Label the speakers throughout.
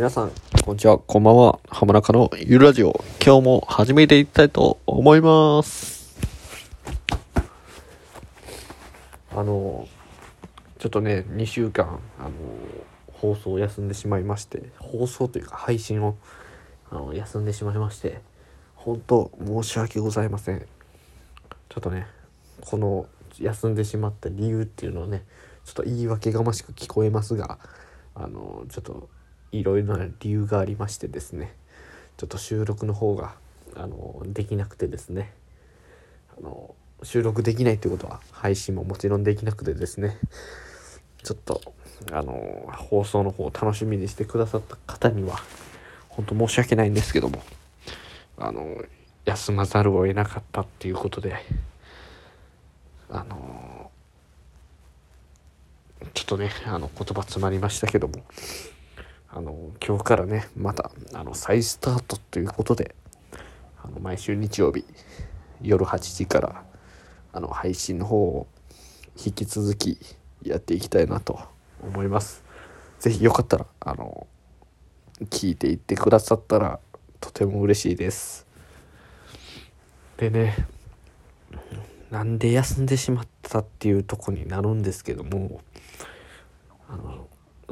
Speaker 1: 皆さん、こんにちは、こんばんは。浜中のゆるラジオ。今日も始めていきたいと思います。あの、ちょっとね、2週間、あの、放送を休んでしまいまして、放送というか配信をあの休んでしまいまして、本当申し訳ございません。ちょっとね、この休んでしまった理由っていうのをね、ちょっと言い訳がましく聞こえますが、あの、ちょっといろいろな理由がありましてですね、ちょっと収録の方が、あの、できなくてですね、あの、収録できないということは配信ももちろんできなくてですね、ちょっと、あの、放送の方を楽しみにしてくださった方には、本当申し訳ないんですけども、あの、休まざるを得なかったっていうことで、あの、ちょっとね、あの、言葉詰まりましたけども、あの、今日からね、また、あの、再スタートということで、あの、毎週日曜日、夜8時から、あの、配信の方を引き続きやっていきたいなと思います。ぜひよかったら、あの、聞いていってくださったら、とても嬉しいです。でね、なんで休んでしまったっていうとこになるんですけども、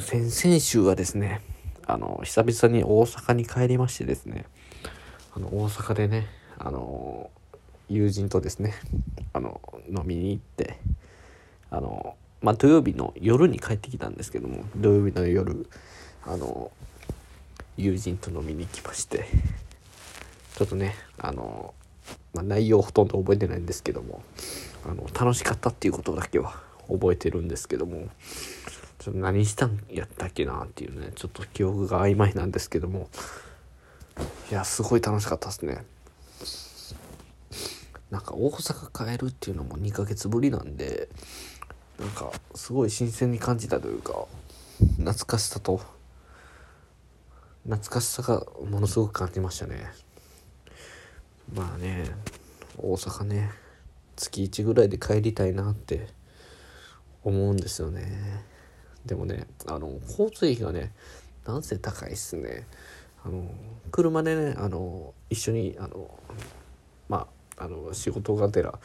Speaker 1: 先々週はですね、あの、久々に大阪に帰りましてですね、あの、大阪でね、あの、友人とですね、あの、飲みに行って、あの、まあ、土曜日の夜に帰ってきたんですけども、土曜日の夜、あの、友人と飲みに行きまして、ちょっとね、あの、まあ、内容ほとんど覚えてないんですけども、あの、楽しかったっていうことだけは覚えてるんですけども、ちょっと何したんやったっけなっていうね、ちょっと記憶が曖昧なんですけども、いや、すごい楽しかったですね。なんか大阪帰るっていうのも2ヶ月ぶりなんで、なんかすごい新鮮に感じたというか、懐かしさと、懐かしさがものすごく感じましたね。まあね、大阪ね、月1ぐらいで帰りたいなって思うんですよね。でもね、あの、交通費がね、なんせ高いっすね。あの、車でね、あの、一緒に、あの、まあ、あの、仕事がてら、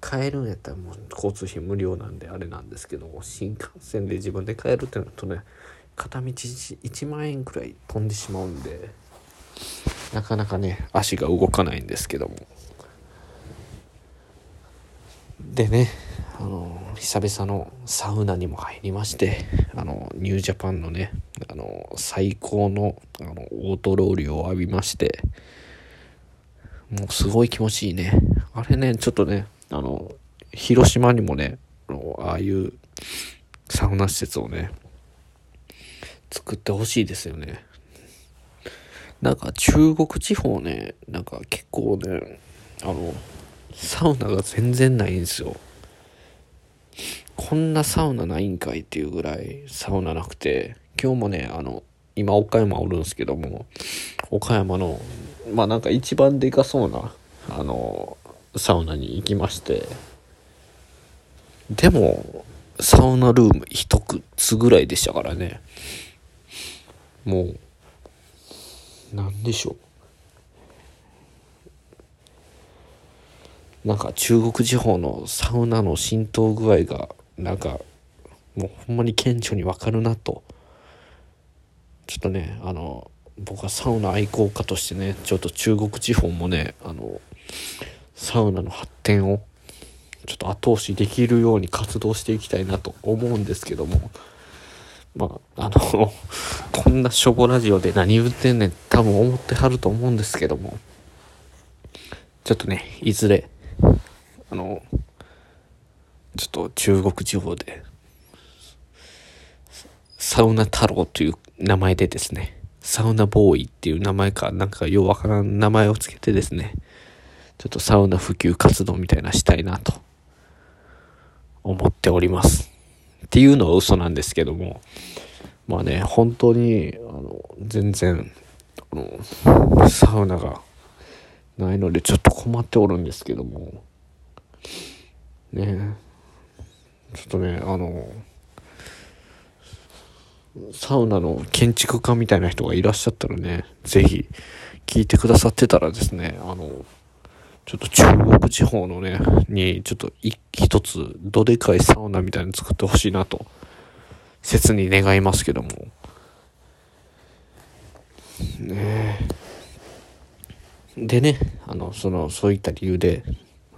Speaker 1: 帰るんやったらもう交通費無料なんであれなんですけど新幹線で自分で帰るってなるとね片道1万円くらい飛んでしまうんでなかなかね足が動かないんですけどもでねあの久々のサウナにも入りましてあのニュージャパンのねあの最高のあのオートロールを浴びましてもうすごい気持ちいいね。あれねちょっとねあの広島にもねあのああいうサウナ施設をね作ってほしいですよね。なんか中国地方ねなんか結構ねあのサウナが全然ないんですよ。こんなサウナないんかいっていうぐらいサウナなくて今日もねあの今岡山おるんですけども岡山のまあなんか一番でかそうなあのサウナに行きましてでもサウナルーム一つぐらいでしたからね。もうなんでしょう。なんか中国地方のサウナの浸透具合がなんかもうほんまに顕著にわかるなと。ちょっとねあの僕はサウナ愛好家としてねちょっと中国地方もねあのサウナの発展をちょっと後押しできるように活動していきたいなと思うんですけども。まああのこんなしょぼラジオで何言ってんねん多分思ってはると思うんですけども。ちょっとねいずれあのちょっと中国地方でサウナ太郎という名前でですねサウナボーイっていう名前かなんかようわからん名前をつけてですねちょっとサウナ普及活動みたいなしたいなと思っております。っていうのは嘘なんですけども、まあね、本当に、あの、全然、あの、サウナがないのでちょっと困っておるんですけども、ね、ちょっとね、あの、サウナの建築家みたいな人がいらっしゃったらね、ぜひ聞いてくださってたらですね、あの、ちょっと中国地方のね、にちょっと一つどでかいサウナみたいに作ってほしいなと、切に願いますけども。ねでね、あの、その、そういった理由で、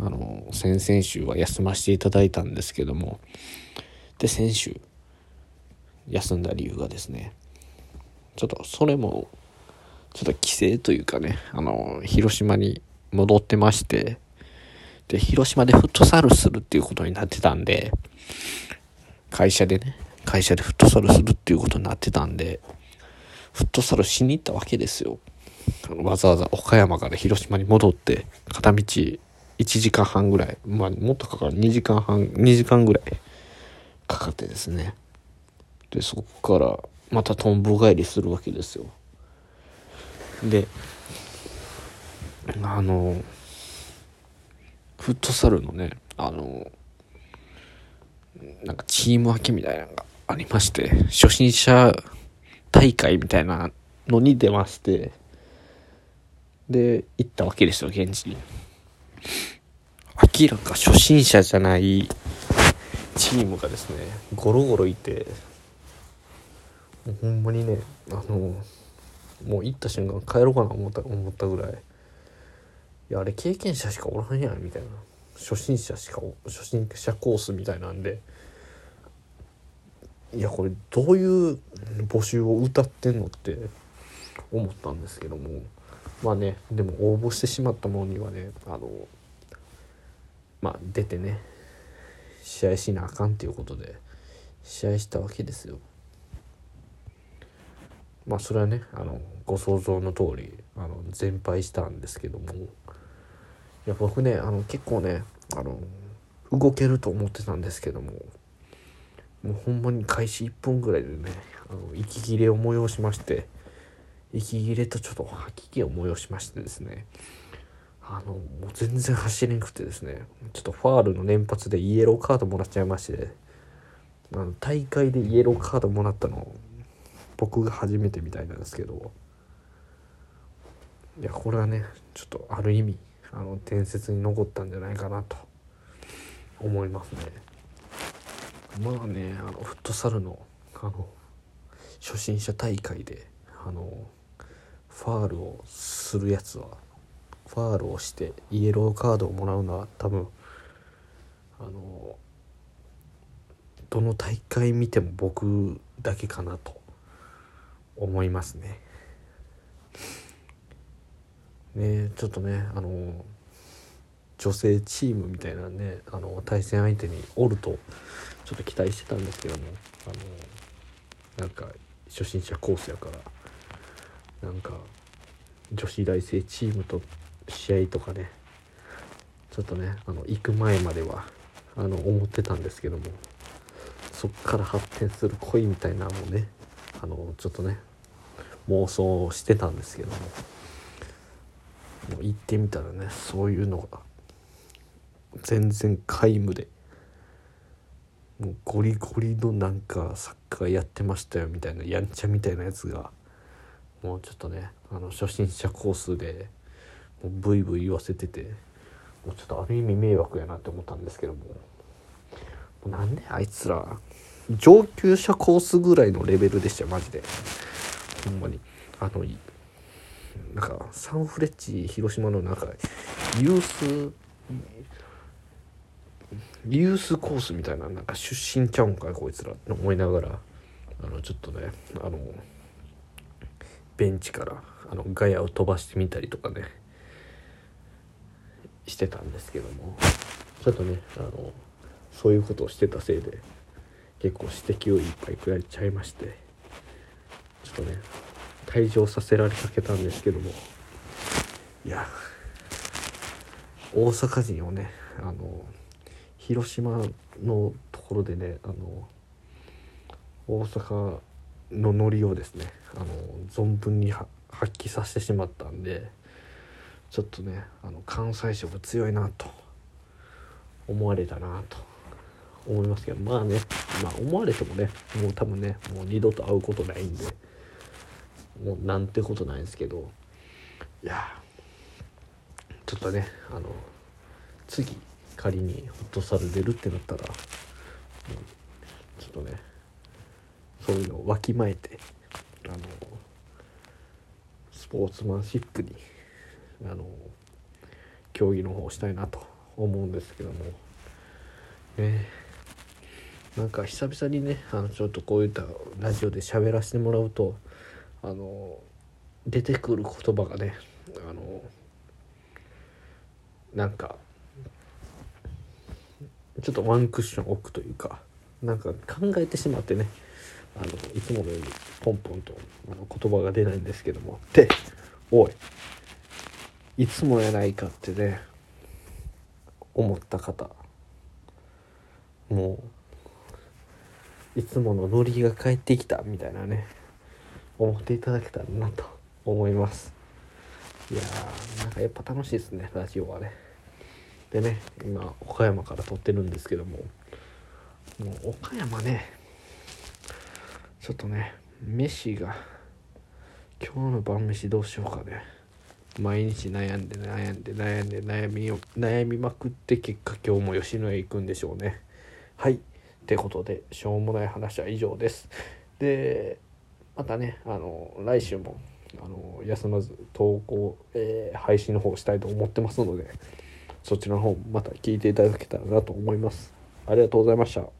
Speaker 1: あの、先々週は休ませていただいたんですけども、で、先週、休んだ理由がですね、ちょっとそれも、ちょっと帰省というかね、あの、広島に戻ってまして、で、広島でフットサルするっていうことになってたんで、会社でね、会社でフットサルするっていうことになってたんで、フットサルしに行ったわけですよ。わざわざ岡山から広島に戻って、片道1時間半ぐらい、まあもっとかかる、2時間半、2時間ぐらいかかってですね。で、そこからまたトンボ帰りするわけですよ。で、あの、フットサルのね、あの、なんかチーム分けみたいなのがありまして、初心者大会みたいなのに出まして、で、行ったわけですよ、現地に。明らか初心者じゃないチームがですね、ゴロゴロいて、もうほんまにね、あの、もう行った瞬間帰ろうかな思った思ったぐらい、いや、あれ経験者しかおらんやん、みたいな。初心者しか、初心者コースみたいなんで、いやこれどういう募集を歌ってんのって思ったんですけども。まあねでも応募してしまったものにはねあのまあ出てね試合しなあかんっていうことで試合したわけですよ。まあそれはねあのご想像の通りあの全敗したんですけども。いや僕ねあの結構ねあの動けると思ってたんですけども。もうほんまに開始1分ぐらいでねあの息切れを催しまして。息切れとちょっと吐き気を催しましてですね。あのもう全然走れんくてですね。ちょっとファールの連発でイエローカードもらっちゃいまして。あの大会でイエローカードもらったの僕が初めてみたいなんですけど。いやこれはねちょっとある意味あの伝説に残ったんじゃないかなと。思いますね。まあねあのフットサルのあの初心者大会であのファールをするやつはファールをしてイエローカードをもらうのは多分あのどの大会見ても僕だけかなと思いますね。ねちょっとねあの女性チームみたいなねあの対戦相手におるとちょっと期待してたんですけどもあのなんか初心者コースやからなんか女子大生チームと試合とかねちょっとねあの行く前まではあの思ってたんですけどもそっから発展する恋みたいなのをねあのちょっとね妄想してたんですけどももう行ってみたらねそういうのが全然皆無でもうゴリゴリのなんかサッカーやってましたよみたいなやんちゃみたいなやつがもうちょっとねあの初心者コースでもうブイブイ言わせててもうちょっとある意味迷惑やなって思ったんですけども。もうなんであいつら上級者コースぐらいのレベルでしたよマジで。ほんまに。あのなんかサンフレッチ広島のなんかユースユースコースみたいななんか出身ちゃうんかいこいつらって思いながらあのちょっとねあのベンチからあのガヤを飛ばしてみたりとかねしてたんですけどもちょっとねあのそういうことをしてたせいで結構指摘をいっぱいくられちゃいましてちょっとね退場させられかけたんですけどもいや大阪人をねあの広島のところでねあの大阪のノリをですねあの存分に発揮させてしまったんでちょっとねあの関西色強いなと思われたなと思いますけどまあねまあ思われてもねもう多分ねもう二度と会うことないんでもうなんてことないんですけどいやちょっとねあの次仮に落とされるってなったら、ちょっとねそういうのをわきまえてあのスポーツマンシップにあの競技の方をしたいなと思うんですけども。ね。なんか久々にねあのちょっとこういったラジオで喋らせてもらうとあの出てくる言葉がねあのなんかちょっとワンクッション置くというかなんか考えてしまってね。あのいつものようにポンポンとあの言葉が出ないんですけども。でおいいつもやないかってね思った方。もういつものノリが帰ってきたみたいなね思っていただけたらなと思います。いやーなんかやっぱ楽しいですねラジオはね。でね今岡山から撮ってるんですけども。もう岡山ねちょっとね飯が今日の晩飯どうしようかね。毎日悩んで悩んで悩んで悩みを悩みまくって結果今日も吉野家行くんでしょうね。はい。ってことでしょうもない話は以上です。でまたねあの来週もあの休まず投稿、えー、配信の方したいと思ってますのでそちらの方また聞いていただけたらなと思います。ありがとうございました。